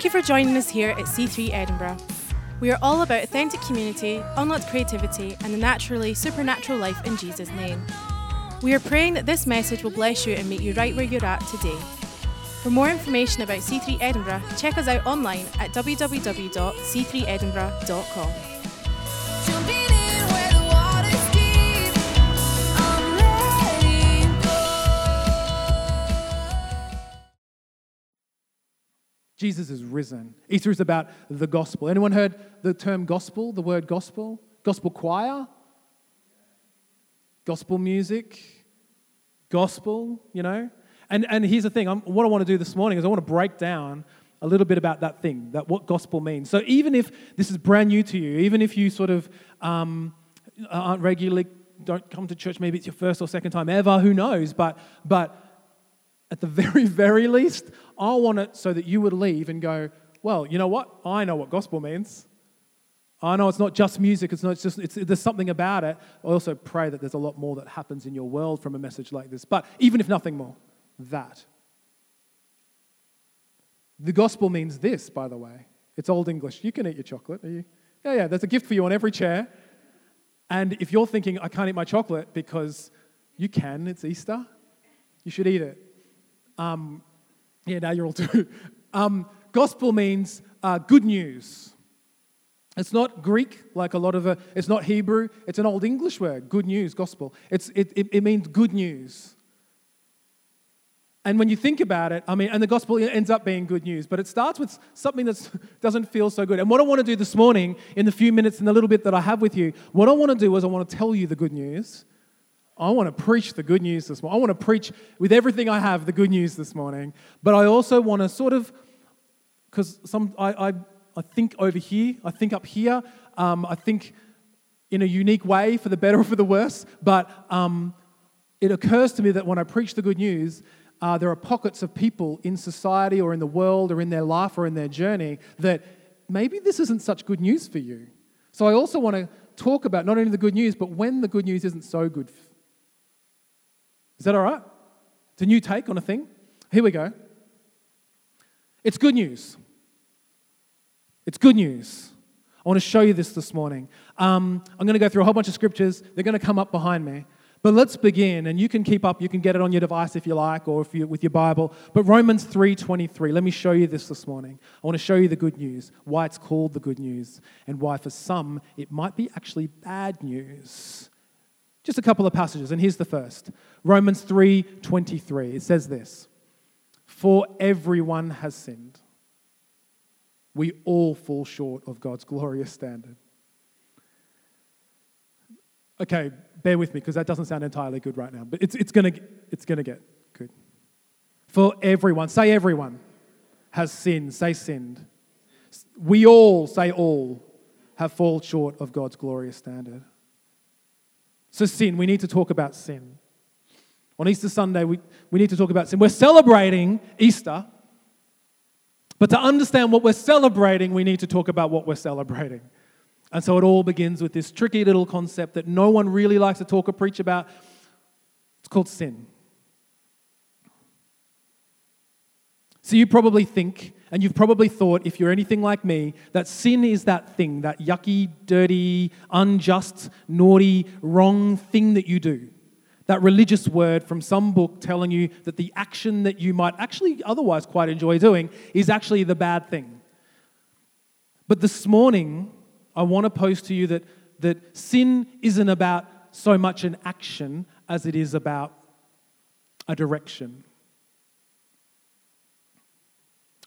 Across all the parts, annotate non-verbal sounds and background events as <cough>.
Thank you for joining us here at C3 Edinburgh. We are all about authentic community, unlocked creativity, and the naturally supernatural life in Jesus' name. We are praying that this message will bless you and meet you right where you're at today. For more information about C3 Edinburgh, check us out online at www.c3edinburgh.com. Jesus is risen. Easter is about the gospel. Anyone heard the term gospel, the word gospel? Gospel choir? Gospel music? Gospel, you know? And, and here's the thing I'm, what I want to do this morning is I want to break down a little bit about that thing, that what gospel means. So even if this is brand new to you, even if you sort of um, aren't regularly, don't come to church, maybe it's your first or second time ever, who knows? But, but at the <laughs> very, very least, I want it so that you would leave and go, well, you know what? I know what gospel means. I know it's not just music, it's not it's just, it's, there's something about it. I also pray that there's a lot more that happens in your world from a message like this. But even if nothing more, that. The gospel means this, by the way. It's Old English. You can eat your chocolate. Are you? Yeah, yeah, there's a gift for you on every chair. And if you're thinking, I can't eat my chocolate because you can, it's Easter, you should eat it. Um, yeah, now you're all too. <laughs> Um, gospel means uh, good news. It's not Greek like a lot of, uh, it's not Hebrew. It's an Old English word, good news, gospel. It's, it, it, it means good news. And when you think about it, I mean, and the gospel ends up being good news, but it starts with something that <laughs> doesn't feel so good. And what I want to do this morning, in the few minutes and the little bit that I have with you, what I want to do is I want to tell you the good news. I want to preach the good news this morning. I want to preach with everything I have the good news this morning. But I also want to sort of, because some I, I, I think over here, I think up here, um, I think in a unique way, for the better or for the worse. But um, it occurs to me that when I preach the good news, uh, there are pockets of people in society or in the world or in their life or in their journey that maybe this isn't such good news for you. So I also want to talk about not only the good news, but when the good news isn't so good. Is that all right? It's a new take on a thing. Here we go. It's good news. It's good news. I want to show you this this morning. Um, I'm going to go through a whole bunch of scriptures. They're going to come up behind me. But let's begin, and you can keep up. You can get it on your device if you like, or if you with your Bible. But Romans 3:23. Let me show you this this morning. I want to show you the good news, why it's called the good news, and why for some it might be actually bad news. Just a couple of passages, and here's the first. Romans 3:23. It says this: "For everyone has sinned. We all fall short of God's glorious standard." Okay, bear with me because that doesn't sound entirely good right now, but it's, it's going to it's gonna get good. For everyone, say everyone, has sinned, say sinned. We all, say all, have fallen short of God's glorious standard. So, sin, we need to talk about sin. On Easter Sunday, we, we need to talk about sin. We're celebrating Easter, but to understand what we're celebrating, we need to talk about what we're celebrating. And so it all begins with this tricky little concept that no one really likes to talk or preach about. It's called sin. So you probably think, and you've probably thought, if you're anything like me, that sin is that thing, that yucky, dirty, unjust, naughty, wrong thing that you do. That religious word from some book telling you that the action that you might actually otherwise quite enjoy doing is actually the bad thing. But this morning, I want to pose to you that, that sin isn't about so much an action as it is about a direction.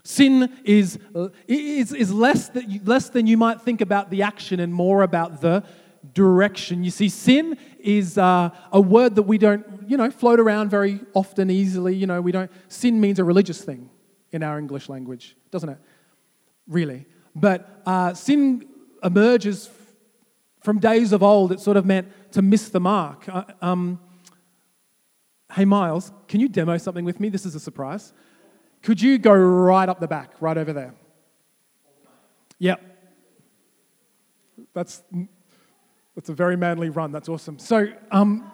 Sin is, is, is less, that you, less than you might think about the action and more about the direction. You see, sin is uh, a word that we don't, you know, float around very often easily. You know, we don't, sin means a religious thing in our English language, doesn't it? Really. But uh, sin emerges from days of old. It sort of meant to miss the mark. Uh, um, hey, Miles, can you demo something with me? This is a surprise. Could you go right up the back, right over there? Yep. That's, that's a very manly run. That's awesome. So, um,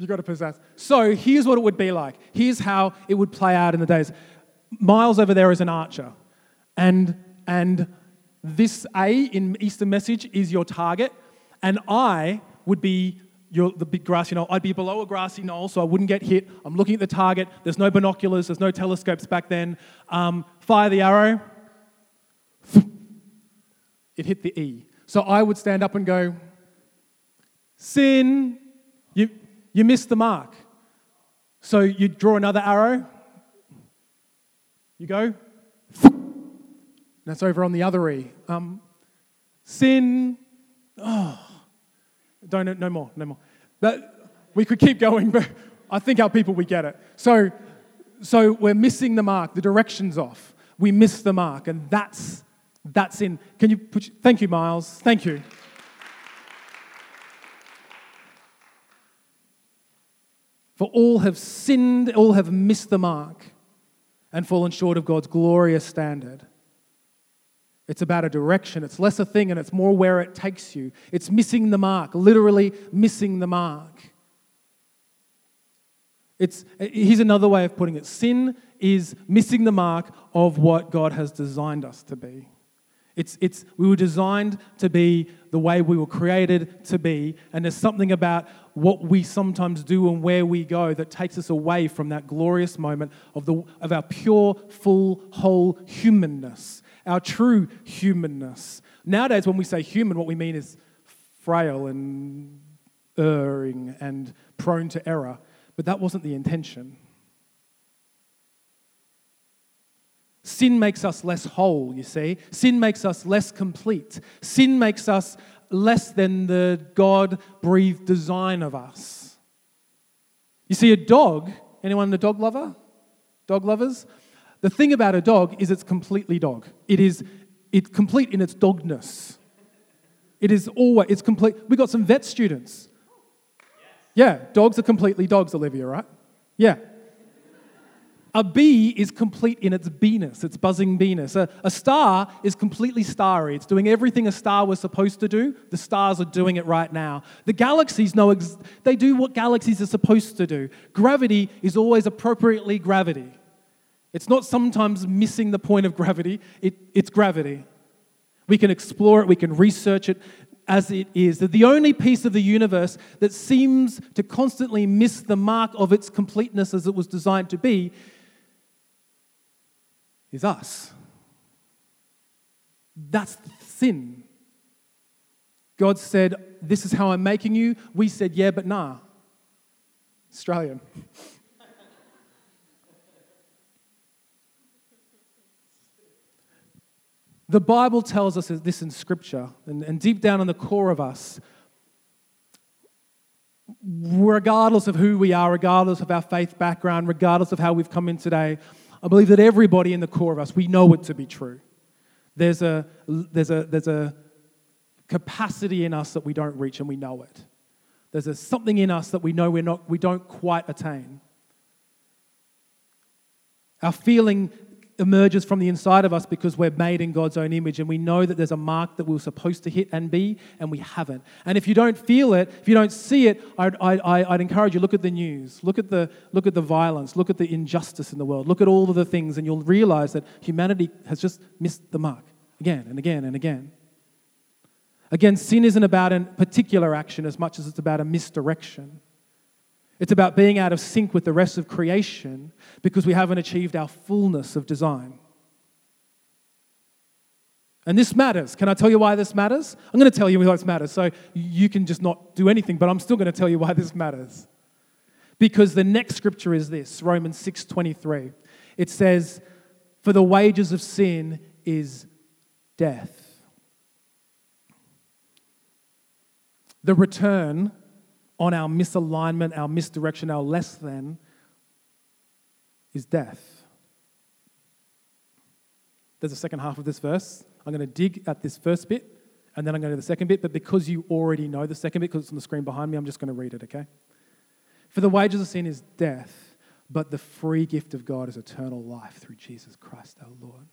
You got to possess. So here's what it would be like. Here's how it would play out in the days. Miles over there is an archer, and and this A in Easter Message is your target, and I would be your, the big grassy knoll. I'd be below a grassy knoll, so I wouldn't get hit. I'm looking at the target. There's no binoculars. There's no telescopes back then. Um, fire the arrow. It hit the E. So I would stand up and go, Sin, you, you missed the mark. So you draw another arrow. You go. That's over on the other E. Um, sin. Oh, don't no more, no more. That we could keep going, but I think our people we get it. So, so we're missing the mark. The direction's off. We miss the mark, and that's that's in. Can you put? Thank you, Miles. Thank you. For all have sinned, all have missed the mark, and fallen short of God's glorious standard. It's about a direction. It's less a thing and it's more where it takes you. It's missing the mark, literally missing the mark. It's, here's another way of putting it sin is missing the mark of what God has designed us to be. It's, it's, we were designed to be the way we were created to be, and there's something about what we sometimes do and where we go that takes us away from that glorious moment of, the, of our pure, full, whole humanness, our true humanness. Nowadays, when we say human, what we mean is frail and erring and prone to error, but that wasn't the intention. Sin makes us less whole, you see. Sin makes us less complete. Sin makes us less than the God breathed design of us. You see, a dog, anyone a dog lover? Dog lovers? The thing about a dog is it's completely dog. It is it's complete in its dogness. It is always, it's complete. We got some vet students. Yeah, dogs are completely dogs, Olivia, right? Yeah. A bee is complete in its beeness, its buzzing beeness. A, a star is completely starry. It's doing everything a star was supposed to do. The stars are doing it right now. The galaxies know ex- they do what galaxies are supposed to do. Gravity is always appropriately gravity. It's not sometimes missing the point of gravity, it, it's gravity. We can explore it, we can research it as it is. That the only piece of the universe that seems to constantly miss the mark of its completeness as it was designed to be is us. That's sin. God said, This is how I'm making you. We said, Yeah, but nah. Australian. <laughs> The Bible tells us this in Scripture, and, and deep down in the core of us, regardless of who we are, regardless of our faith background, regardless of how we've come in today, I believe that everybody in the core of us, we know it to be true. There's a, there's a, there's a capacity in us that we don't reach and we know it. There's a, something in us that we know we're not, we don't quite attain. Our feeling emerges from the inside of us because we're made in God's own image and we know that there's a mark that we're supposed to hit and be and we haven't. And if you don't feel it, if you don't see it, I'd, I'd, I'd encourage you look at the news, look at the, look at the violence, look at the injustice in the world, look at all of the things and you'll realize that humanity has just missed the mark again and again and again. Again, sin isn't about a particular action as much as it's about a misdirection. It's about being out of sync with the rest of creation because we haven't achieved our fullness of design. And this matters. Can I tell you why this matters? I'm going to tell you why this matters. So you can just not do anything, but I'm still going to tell you why this matters. Because the next scripture is this, Romans 6:23. It says, "For the wages of sin is death." The return on our misalignment, our misdirection, our less than is death. There's a second half of this verse. I'm going to dig at this first bit and then I'm going to the second bit, but because you already know the second bit because it's on the screen behind me, I'm just going to read it, okay? For the wages of sin is death, but the free gift of God is eternal life through Jesus Christ our Lord.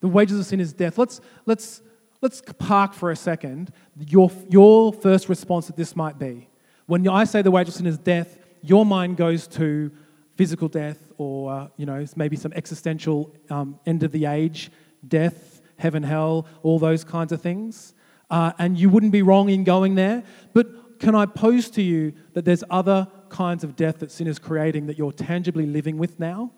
The wages of sin is death. Let's, let's, let's park for a second your, your first response that this might be. When I say the wage of sin is death, your mind goes to physical death or, uh, you know, maybe some existential um, end of the age death, heaven, hell, all those kinds of things. Uh, and you wouldn't be wrong in going there. But can I pose to you that there's other kinds of death that sin is creating that you're tangibly living with now?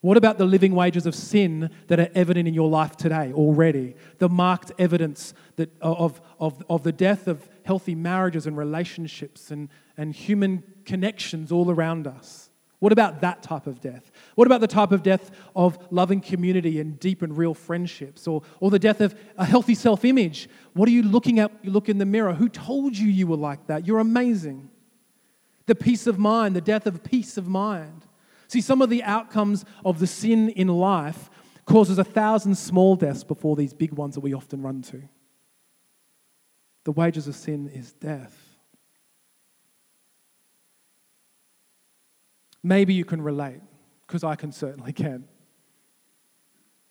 What about the living wages of sin that are evident in your life today already? The marked evidence that, of, of, of the death of healthy marriages and relationships and, and human connections all around us. What about that type of death? What about the type of death of loving community and deep and real friendships? Or, or the death of a healthy self image? What are you looking at? You look in the mirror. Who told you you were like that? You're amazing. The peace of mind, the death of peace of mind. See, some of the outcomes of the sin in life causes a thousand small deaths before these big ones that we often run to. The wages of sin is death. Maybe you can relate, because I can certainly can.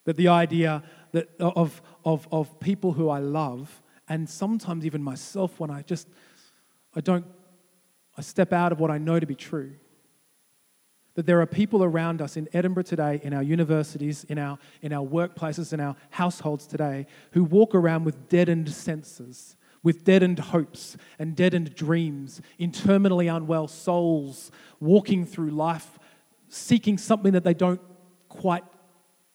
That the idea that of, of, of people who I love, and sometimes even myself when I just, I don't, I step out of what I know to be true. That there are people around us in Edinburgh today, in our universities, in our, in our workplaces, in our households today, who walk around with deadened senses, with deadened hopes and deadened dreams, in terminally unwell souls, walking through life seeking something that they don't quite,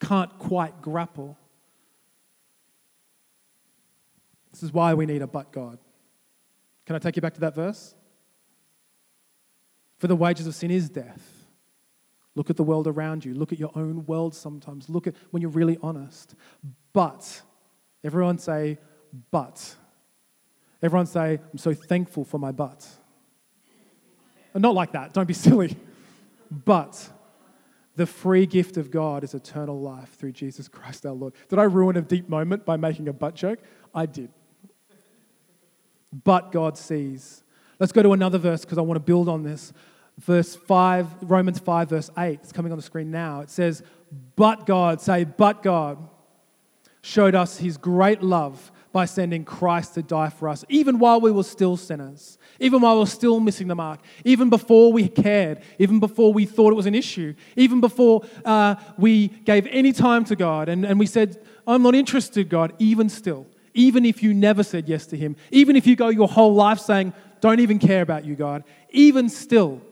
can't quite grapple. This is why we need a but God. Can I take you back to that verse? For the wages of sin is death. Look at the world around you. Look at your own world sometimes. Look at when you're really honest. But, everyone say, but. Everyone say, I'm so thankful for my but. Uh, not like that, don't be <laughs> silly. But the free gift of God is eternal life through Jesus Christ our Lord. Did I ruin a deep moment by making a butt joke? I did. But God sees. Let's go to another verse because I want to build on this. Verse 5, Romans 5, verse 8. It's coming on the screen now. It says, But God, say, But God showed us his great love by sending Christ to die for us, even while we were still sinners, even while we were still missing the mark, even before we cared, even before we thought it was an issue, even before uh, we gave any time to God and, and we said, I'm not interested, God, even still, even if you never said yes to Him, even if you go your whole life saying, Don't even care about you, God, even still,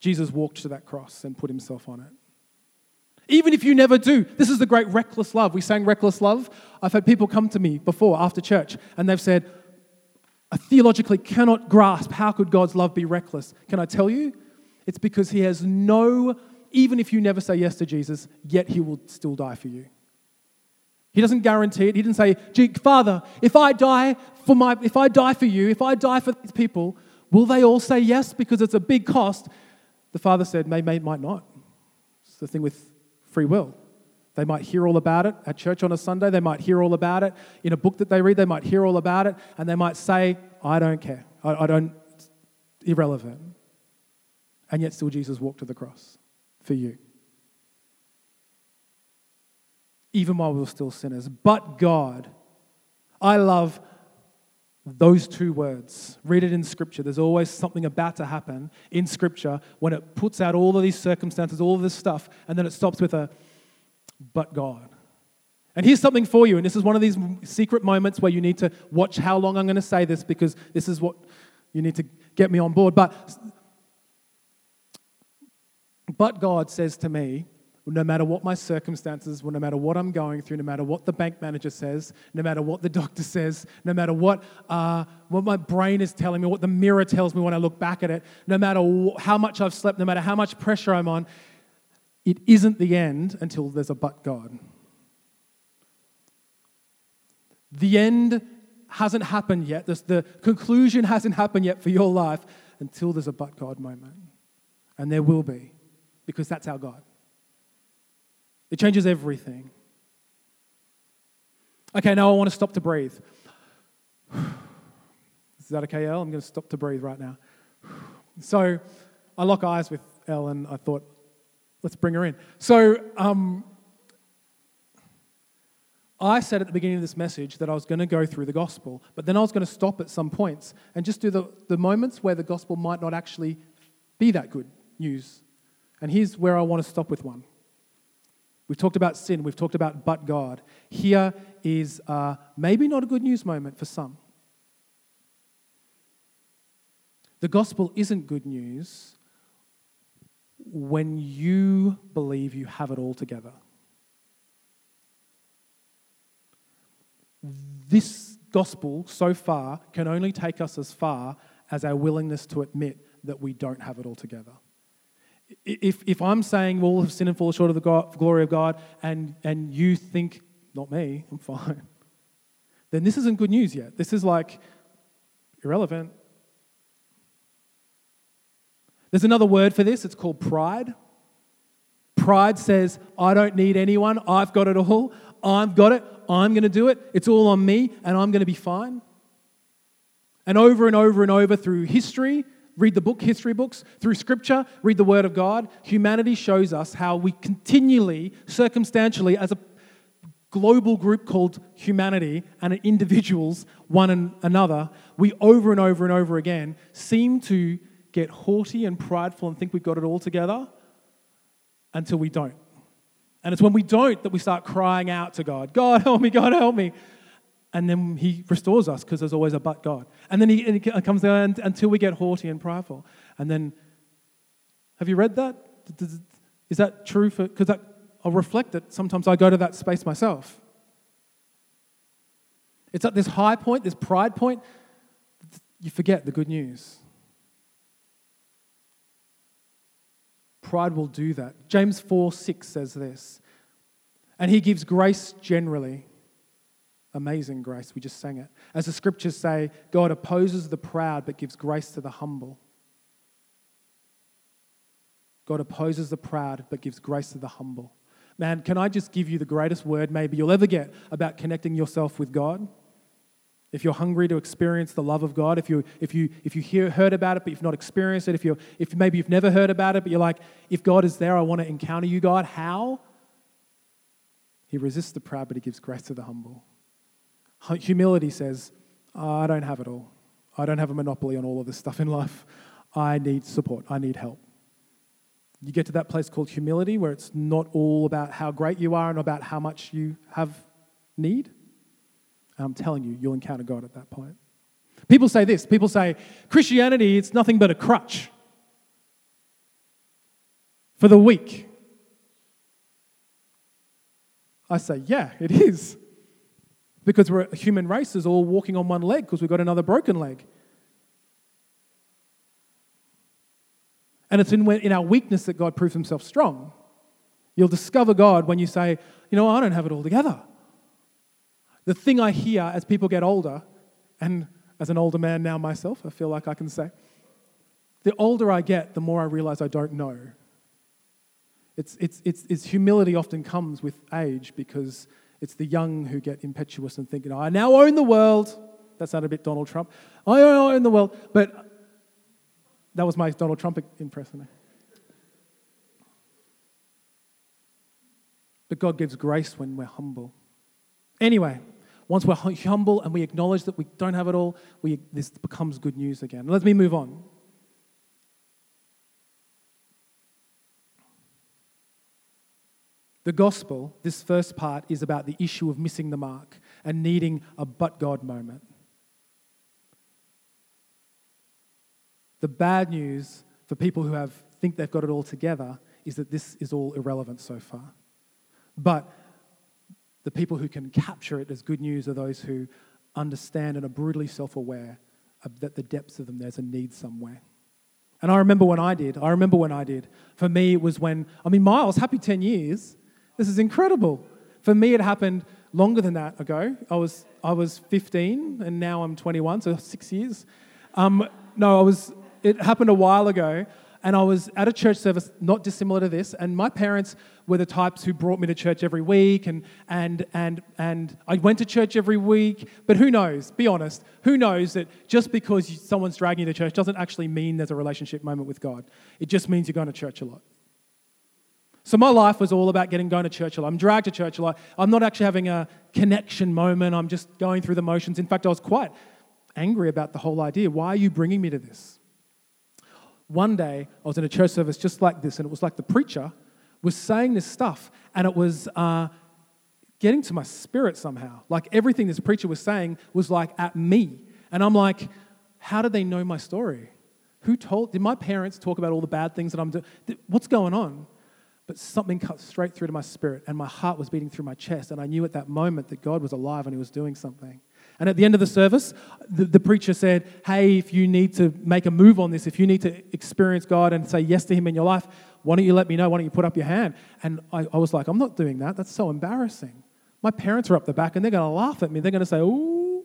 Jesus walked to that cross and put Himself on it. Even if you never do, this is the great reckless love. We sang reckless love. I've had people come to me before after church and they've said, I theologically cannot grasp how could God's love be reckless. Can I tell you? It's because he has no, even if you never say yes to Jesus, yet he will still die for you. He doesn't guarantee it. He didn't say, Gee, Father, if I die for my if I die for you, if I die for these people, will they all say yes because it's a big cost? The father said, may, may, might not. It's the thing with free will. They might hear all about it at church on a Sunday. They might hear all about it in a book that they read. They might hear all about it and they might say, I don't care. I, I don't, irrelevant. And yet, still, Jesus walked to the cross for you. Even while we were still sinners. But God, I love those two words. Read it in Scripture. There's always something about to happen in Scripture when it puts out all of these circumstances, all of this stuff, and then it stops with a, but God. And here's something for you, and this is one of these secret moments where you need to watch how long I'm going to say this because this is what you need to get me on board. But, but God says to me, no matter what my circumstances, no matter what I'm going through, no matter what the bank manager says, no matter what the doctor says, no matter what, uh, what my brain is telling me, what the mirror tells me when I look back at it, no matter wh- how much I've slept, no matter how much pressure I'm on, it isn't the end until there's a but God. The end hasn't happened yet. The conclusion hasn't happened yet for your life until there's a but God moment. And there will be, because that's our God. It changes everything. Okay, now I want to stop to breathe. <sighs> Is that okay, Elle? I'm going to stop to breathe right now. <sighs> So I lock eyes with Elle and I thought, let's bring her in. So um, I said at the beginning of this message that I was going to go through the gospel, but then I was going to stop at some points and just do the, the moments where the gospel might not actually be that good news. And here's where I want to stop with one. We've talked about sin, we've talked about but God. Here is uh, maybe not a good news moment for some. The gospel isn't good news when you believe you have it all together. This gospel so far can only take us as far as our willingness to admit that we don't have it all together. If, if I'm saying we all have sinned and fall short of the go- glory of God, and, and you think, not me, I'm <laughs> fine, then this isn't good news yet. This is like irrelevant. There's another word for this, it's called pride. Pride says, I don't need anyone, I've got it all, I've got it, I'm going to do it, it's all on me, and I'm going to be fine. And over and over and over through history, read the book, history books, through scripture, read the word of God, humanity shows us how we continually, circumstantially, as a global group called humanity and individuals, one and another, we over and over and over again seem to get haughty and prideful and think we've got it all together until we don't. And it's when we don't that we start crying out to God, God, help me, God, help me. And then He restores us because there's always a but God. And then He, and he comes down until we get haughty and prideful. And then, have you read that? Is that true for, because I'll reflect it. Sometimes I go to that space myself. It's at this high point, this pride point, you forget the good news. Pride will do that. James 4 6 says this. And he gives grace generally. Amazing grace. We just sang it. As the scriptures say, God opposes the proud but gives grace to the humble. God opposes the proud but gives grace to the humble. Man, can I just give you the greatest word maybe you'll ever get about connecting yourself with God? If you're hungry to experience the love of God, if you, if you, if you hear, heard about it but you've not experienced it, if, you're, if maybe you've never heard about it but you're like, if God is there, I want to encounter you, God, how? He resists the proud but he gives grace to the humble. Hu- Humility says, "Oh, I don't have it all. I don't have a monopoly on all of this stuff in life. I need support. I need help. You get to that place called humility where it's not all about how great you are and about how much you have need. And I'm telling you, you'll encounter God at that point. People say this people say, Christianity, it's nothing but a crutch for the weak. I say, yeah, it is. Because we're human races all walking on one leg because we've got another broken leg. And it's in, in our weakness that God proves himself strong. You'll discover God when you say, you know, I don't have it all together. The thing I hear as people get older, and as an older man now myself, I feel like I can say, the older I get, the more I realize I don't know. It's, it's, it's, it's humility often comes with age because it's the young who get impetuous and thinking, I now own the world. That sounded a bit Donald Trump. I own the world. But that was my Donald Trump impression. But God gives grace when we're humble. Anyway, once we're humble and we acknowledge that we don't have it all, we, this becomes good news again. Let me move on. The gospel, this first part, is about the issue of missing the mark and needing a but God moment. The bad news for people who have, think they've got it all together is that this is all irrelevant so far. But the people who can capture it as good news are those who understand and are brutally self aware that the depths of them, there's a need somewhere. And I remember when I did. I remember when I did. For me, it was when, I mean, Miles, happy 10 years. This is incredible. For me, it happened longer than that ago. I was, I was 15 and now I'm 21, so six years. Um, no, I was, it happened a while ago. And I was at a church service not dissimilar to this, and my parents were the types who brought me to church every week, and, and, and, and I went to church every week. But who knows? Be honest. Who knows that just because someone's dragging you to church doesn't actually mean there's a relationship moment with God? It just means you're going to church a lot. So my life was all about getting going to church a lot. I'm dragged to church a lot. I'm not actually having a connection moment. I'm just going through the motions. In fact, I was quite angry about the whole idea. Why are you bringing me to this? One day, I was in a church service just like this, and it was like the preacher was saying this stuff, and it was uh, getting to my spirit somehow. Like everything this preacher was saying was like at me. And I'm like, how did they know my story? Who told? Did my parents talk about all the bad things that I'm doing? What's going on? But something cut straight through to my spirit, and my heart was beating through my chest. And I knew at that moment that God was alive and He was doing something. And at the end of the service, the, the preacher said, Hey, if you need to make a move on this, if you need to experience God and say yes to Him in your life, why don't you let me know? Why don't you put up your hand? And I, I was like, I'm not doing that. That's so embarrassing. My parents are up the back and they're going to laugh at me. They're going to say, Ooh.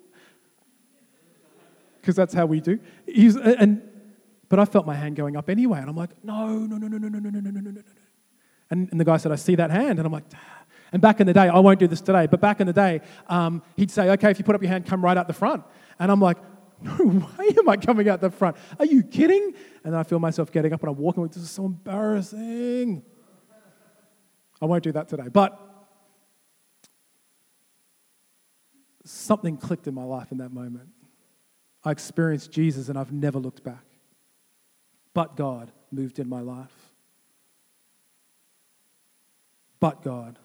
Because that's how we do. He's, and, but I felt my hand going up anyway. And I'm like, No, no, no, no, no, no, no, no, no, no, no, no. And, and the guy said, I see that hand. And I'm like, "Dah." and back in the day, I won't do this today, but back in the day, um, he'd say, okay, if you put up your hand, come right out the front. And I'm like, no <laughs> way am I coming out the front. Are you kidding? And then I feel myself getting up and I'm walking, like, this is so embarrassing. I won't do that today. But something clicked in my life in that moment. I experienced Jesus and I've never looked back. But God moved in my life. But God.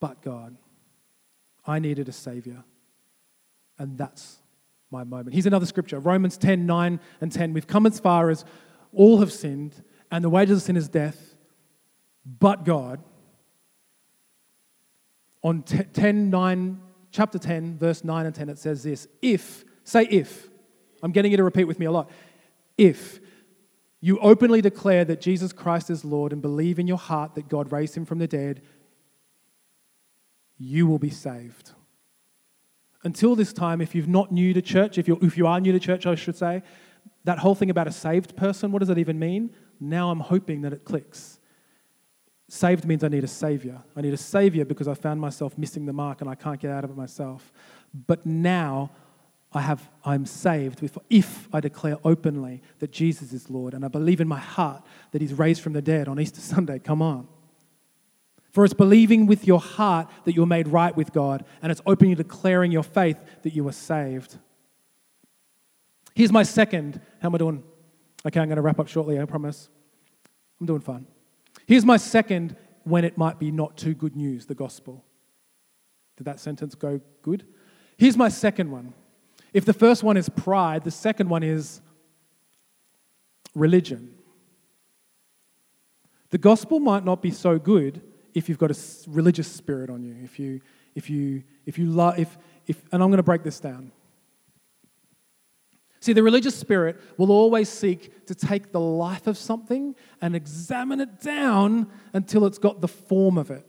But God. I needed a Savior. And that's my moment. Here's another scripture Romans 10 9 and 10. We've come as far as all have sinned, and the wages of sin is death. But God, on t- 10 9, chapter 10, verse 9 and 10, it says this If, say if, I'm getting you to repeat with me a lot. If you openly declare that Jesus Christ is Lord and believe in your heart that God raised him from the dead, you will be saved. Until this time, if you're not new to church, if, you're, if you are new to church, I should say, that whole thing about a saved person, what does that even mean? Now I'm hoping that it clicks. Saved means I need a savior. I need a savior because I found myself missing the mark and I can't get out of it myself. But now I have, I'm saved if, if I declare openly that Jesus is Lord and I believe in my heart that He's raised from the dead on Easter Sunday. Come on. For it's believing with your heart that you're made right with God, and it's openly declaring your faith that you are saved. Here's my second. How am I doing? Okay, I'm going to wrap up shortly, I promise. I'm doing fine. Here's my second when it might be not too good news the gospel. Did that sentence go good? Here's my second one. If the first one is pride, the second one is religion. The gospel might not be so good if you've got a religious spirit on you. If you, if you, if you love, if, if, and I'm going to break this down. See, the religious spirit will always seek to take the life of something and examine it down until it's got the form of it.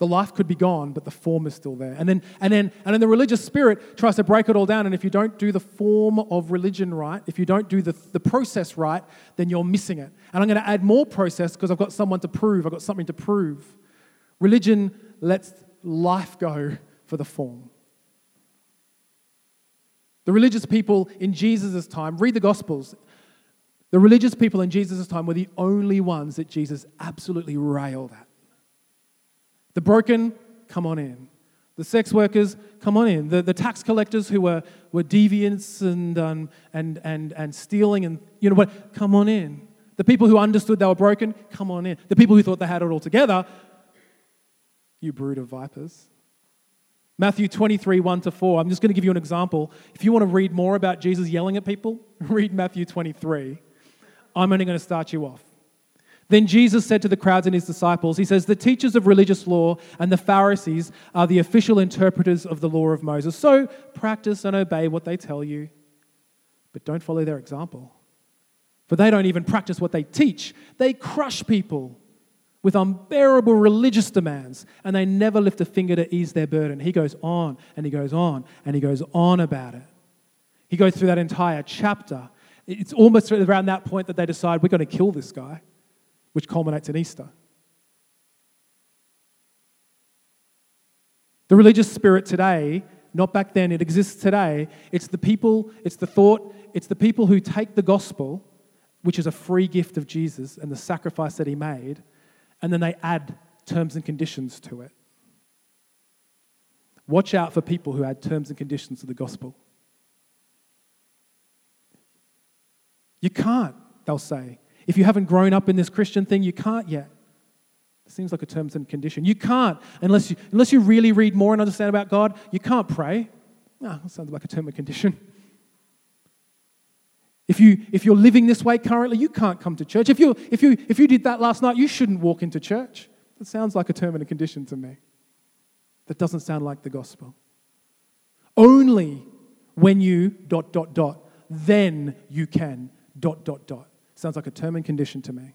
The life could be gone, but the form is still there. And then, and then, and then the religious spirit tries to break it all down. And if you don't do the form of religion right, if you don't do the, the process right, then you're missing it. And I'm going to add more process because I've got someone to prove. I've got something to prove. Religion lets life go for the form. The religious people in Jesus' time, read the Gospels. The religious people in Jesus' time were the only ones that Jesus absolutely railed at. The broken, come on in. The sex workers, come on in. The, the tax collectors who were, were deviants and, um, and, and, and stealing and, you know what, come on in. The people who understood they were broken, come on in. The people who thought they had it all together, you brood of vipers. Matthew 23, 1 to 4. I'm just going to give you an example. If you want to read more about Jesus yelling at people, <laughs> read Matthew 23. I'm only going to start you off. Then Jesus said to the crowds and his disciples, He says, The teachers of religious law and the Pharisees are the official interpreters of the law of Moses. So practice and obey what they tell you, but don't follow their example. For they don't even practice what they teach, they crush people with unbearable religious demands, and they never lift a finger to ease their burden. He goes on and he goes on and he goes on about it. He goes through that entire chapter. It's almost around that point that they decide we're going to kill this guy, which culminates in Easter. The religious spirit today, not back then, it exists today. It's the people, it's the thought, it's the people who take the gospel which is a free gift of Jesus and the sacrifice that he made, and then they add terms and conditions to it. Watch out for people who add terms and conditions to the gospel. You can't, they'll say. If you haven't grown up in this Christian thing, you can't yet. It seems like a terms and condition. You can't, unless you, unless you really read more and understand about God, you can't pray. No, that sounds like a term and condition. If, you, if you're living this way currently, you can't come to church. If you, if, you, if you did that last night, you shouldn't walk into church. That sounds like a term and a condition to me. That doesn't sound like the gospel. Only when you dot, dot, dot, then you can dot, dot, dot. Sounds like a term and condition to me.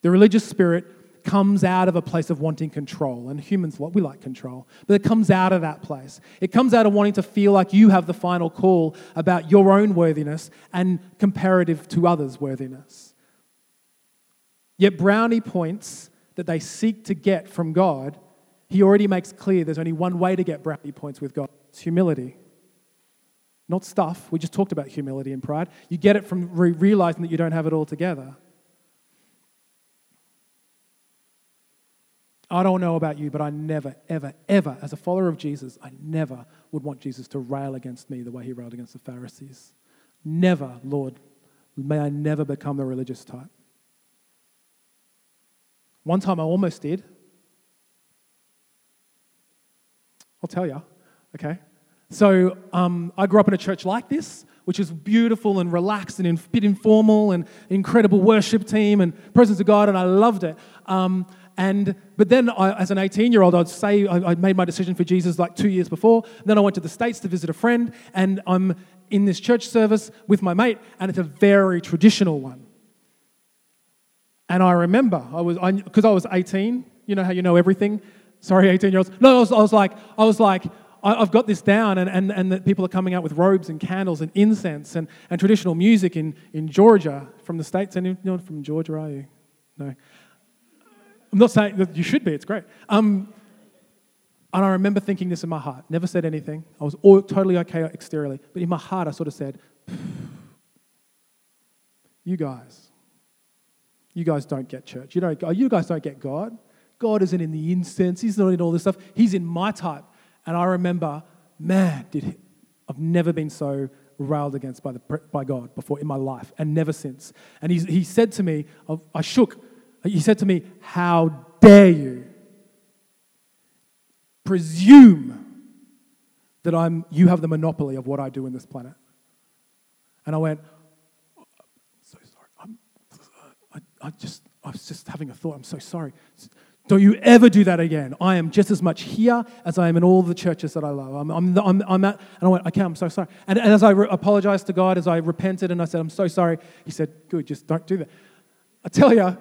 The religious spirit comes out of a place of wanting control, and humans, what we like control, but it comes out of that place. It comes out of wanting to feel like you have the final call about your own worthiness and comparative to others' worthiness. Yet Brownie points that they seek to get from God, he already makes clear there's only one way to get brownie points with God it's humility. Not stuff. We just talked about humility and pride. You get it from re- realizing that you don't have it all together. I don't know about you, but I never, ever, ever, as a follower of Jesus, I never would want Jesus to rail against me the way he railed against the Pharisees. Never, Lord, may I never become the religious type. One time I almost did. I'll tell you, okay? So um, I grew up in a church like this, which is beautiful and relaxed and a bit informal and incredible worship team and presence of God, and I loved it. Um, and but then, I, as an 18-year-old, I'd say I, I made my decision for Jesus like two years before. Then I went to the states to visit a friend, and I'm in this church service with my mate, and it's a very traditional one. And I remember I was because I, was 18. You know how you know everything. Sorry, 18 year olds. No, I was, I was like I was like I- I've got this down, and, and, and that people are coming out with robes and candles and incense and, and traditional music in, in Georgia from the States. Not from Georgia, are you? No. I'm not saying that you should be, it's great. Um, and I remember thinking this in my heart. Never said anything. I was all, totally okay exteriorly. But in my heart, I sort of said, You guys, you guys don't get church. You, don't, you guys don't get God. God isn't in the incense, He's not in all this stuff. He's in my type. And I remember, man, did I've never been so railed against by, the, by God before in my life, and never since. And he, he said to me, I shook. He said to me, How dare you presume that I'm, you have the monopoly of what I do in this planet? And I went, I'm so sorry. I'm, I, I just, I was just having a thought. I'm so sorry. Don't you ever do that again. I am just as much here as I am in all the churches that I love. I'm, I'm, I'm, I'm at, and I went, okay, I'm so sorry. And, and as I re- apologized to God, as I repented and I said, I'm so sorry, He said, good, just don't do that. I tell you,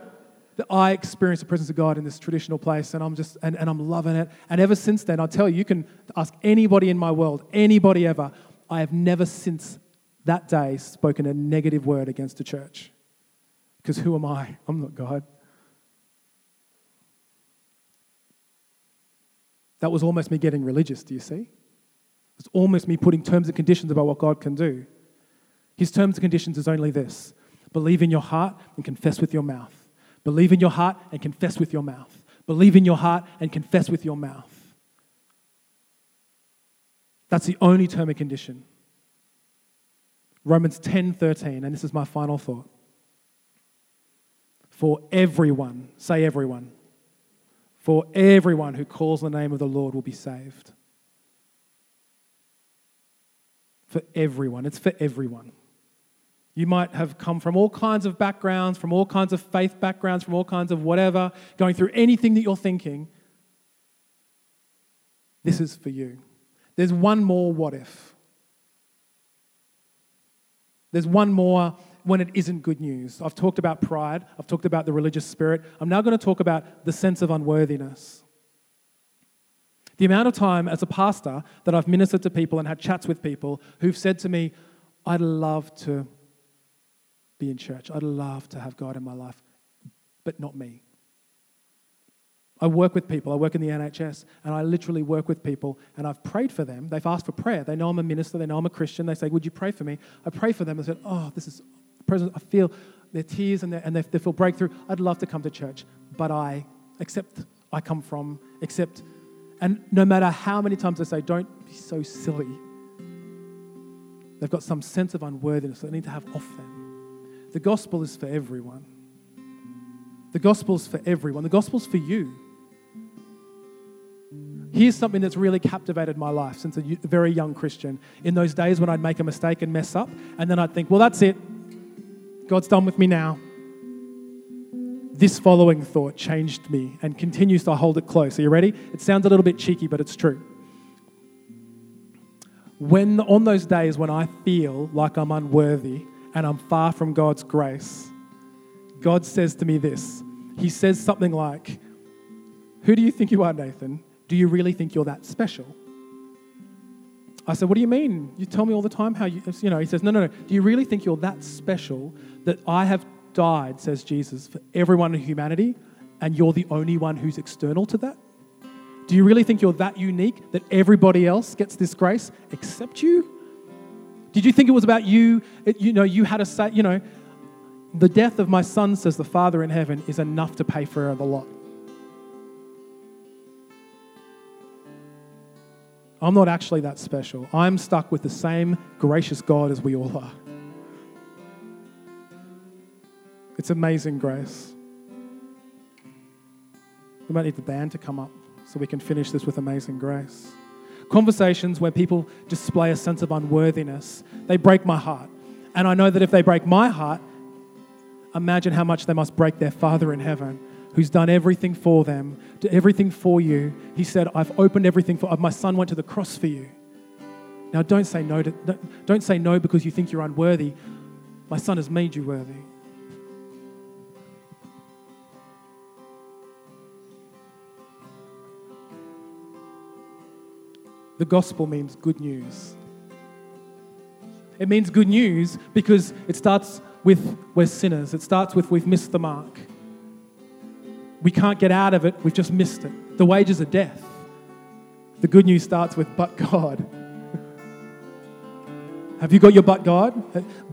that I experienced the presence of God in this traditional place, and I'm just and, and I'm loving it. And ever since then, I'll tell you, you can ask anybody in my world, anybody ever, I have never since that day spoken a negative word against a church. Because who am I? I'm not God. That was almost me getting religious, do you see? It's almost me putting terms and conditions about what God can do. His terms and conditions is only this believe in your heart and confess with your mouth. Believe in your heart and confess with your mouth. Believe in your heart and confess with your mouth. That's the only term and condition. Romans 10 13, and this is my final thought. For everyone, say everyone, for everyone who calls the name of the Lord will be saved. For everyone, it's for everyone. You might have come from all kinds of backgrounds, from all kinds of faith backgrounds, from all kinds of whatever, going through anything that you're thinking. This is for you. There's one more what if. There's one more when it isn't good news. I've talked about pride, I've talked about the religious spirit. I'm now going to talk about the sense of unworthiness. The amount of time as a pastor that I've ministered to people and had chats with people who've said to me, I'd love to be in church. I'd love to have God in my life, but not me. I work with people. I work in the NHS, and I literally work with people, and I've prayed for them. They've asked for prayer. They know I'm a minister. They know I'm a Christian. They say, "Would you pray for me?" I pray for them. I said, "Oh, this is present. I feel their tears and, their, and they, they feel breakthrough. I'd love to come to church, but I accept I come from, accept." And no matter how many times I say, "Don't be so silly," they've got some sense of unworthiness that they need to have off them. The gospel is for everyone. The gospel's for everyone. The gospel's for you. Here's something that's really captivated my life since a very young Christian. In those days when I'd make a mistake and mess up, and then I'd think, well, that's it. God's done with me now. This following thought changed me and continues to hold it close. Are you ready? It sounds a little bit cheeky, but it's true. When on those days when I feel like I'm unworthy and I'm far from God's grace, God says to me this. He says something like, Who do you think you are, Nathan? Do you really think you're that special? I said, What do you mean? You tell me all the time how you, you know, he says, No, no, no. Do you really think you're that special that I have died, says Jesus, for everyone in humanity, and you're the only one who's external to that? Do you really think you're that unique that everybody else gets this grace except you? Did you think it was about you? It, you know, you had a say, you know, the death of my son, says the Father in heaven, is enough to pay for the lot. I'm not actually that special. I'm stuck with the same gracious God as we all are. It's amazing grace. We might need the band to come up so we can finish this with amazing grace. Conversations where people display a sense of unworthiness, they break my heart. And I know that if they break my heart, imagine how much they must break their Father in heaven, who's done everything for them, did everything for you. He said, I've opened everything for uh, my son went to the cross for you. Now don't say no to, don't say no because you think you're unworthy. My son has made you worthy. The gospel means good news. It means good news because it starts with we're sinners. It starts with we've missed the mark. We can't get out of it, we've just missed it. The wages are death. The good news starts with but God. <laughs> Have you got your but God?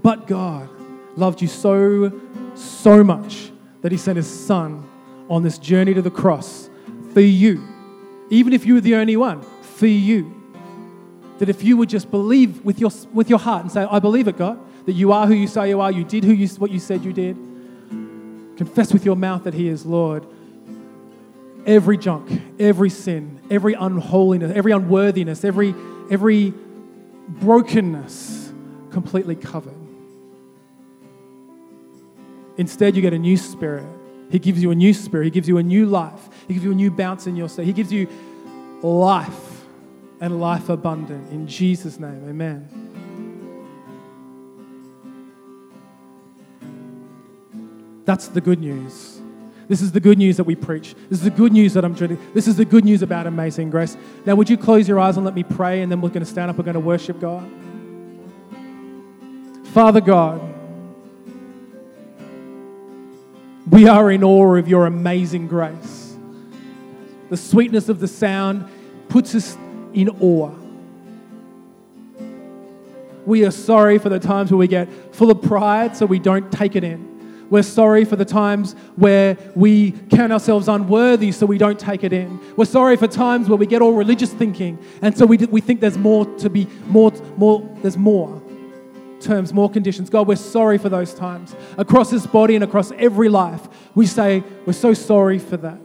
But God loved you so, so much that he sent his son on this journey to the cross for you. Even if you were the only one, for you. That if you would just believe with your, with your heart and say, I believe it, God, that you are who you say you are, you did who you, what you said you did, confess with your mouth that He is Lord. Every junk, every sin, every unholiness, every unworthiness, every, every brokenness completely covered. Instead, you get a new spirit. He gives you a new spirit. He gives you a new life. He gives you a new bounce in your soul. He gives you life and life abundant. In Jesus' name, amen. That's the good news. This is the good news that we preach. This is the good news that I'm to, this is the good news about amazing grace. Now, would you close your eyes and let me pray, and then we're going to stand up, we're going to worship God. Father God, we are in awe of your amazing grace. The sweetness of the sound puts us in awe. We are sorry for the times where we get full of pride, so we don't take it in. We're sorry for the times where we count ourselves unworthy, so we don't take it in. We're sorry for times where we get all religious thinking, and so we, we think there's more to be, more, more, there's more terms, more conditions. God, we're sorry for those times. Across this body and across every life, we say, we're so sorry for that.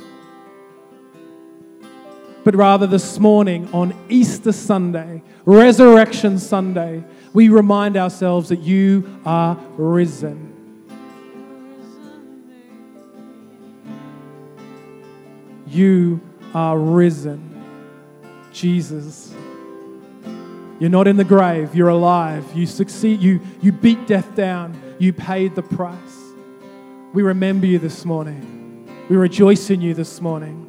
But rather, this morning on Easter Sunday, Resurrection Sunday, we remind ourselves that you are risen. You are risen. Jesus. You're not in the grave, you're alive. You succeed, you, you beat death down, you paid the price. We remember you this morning. We rejoice in you this morning.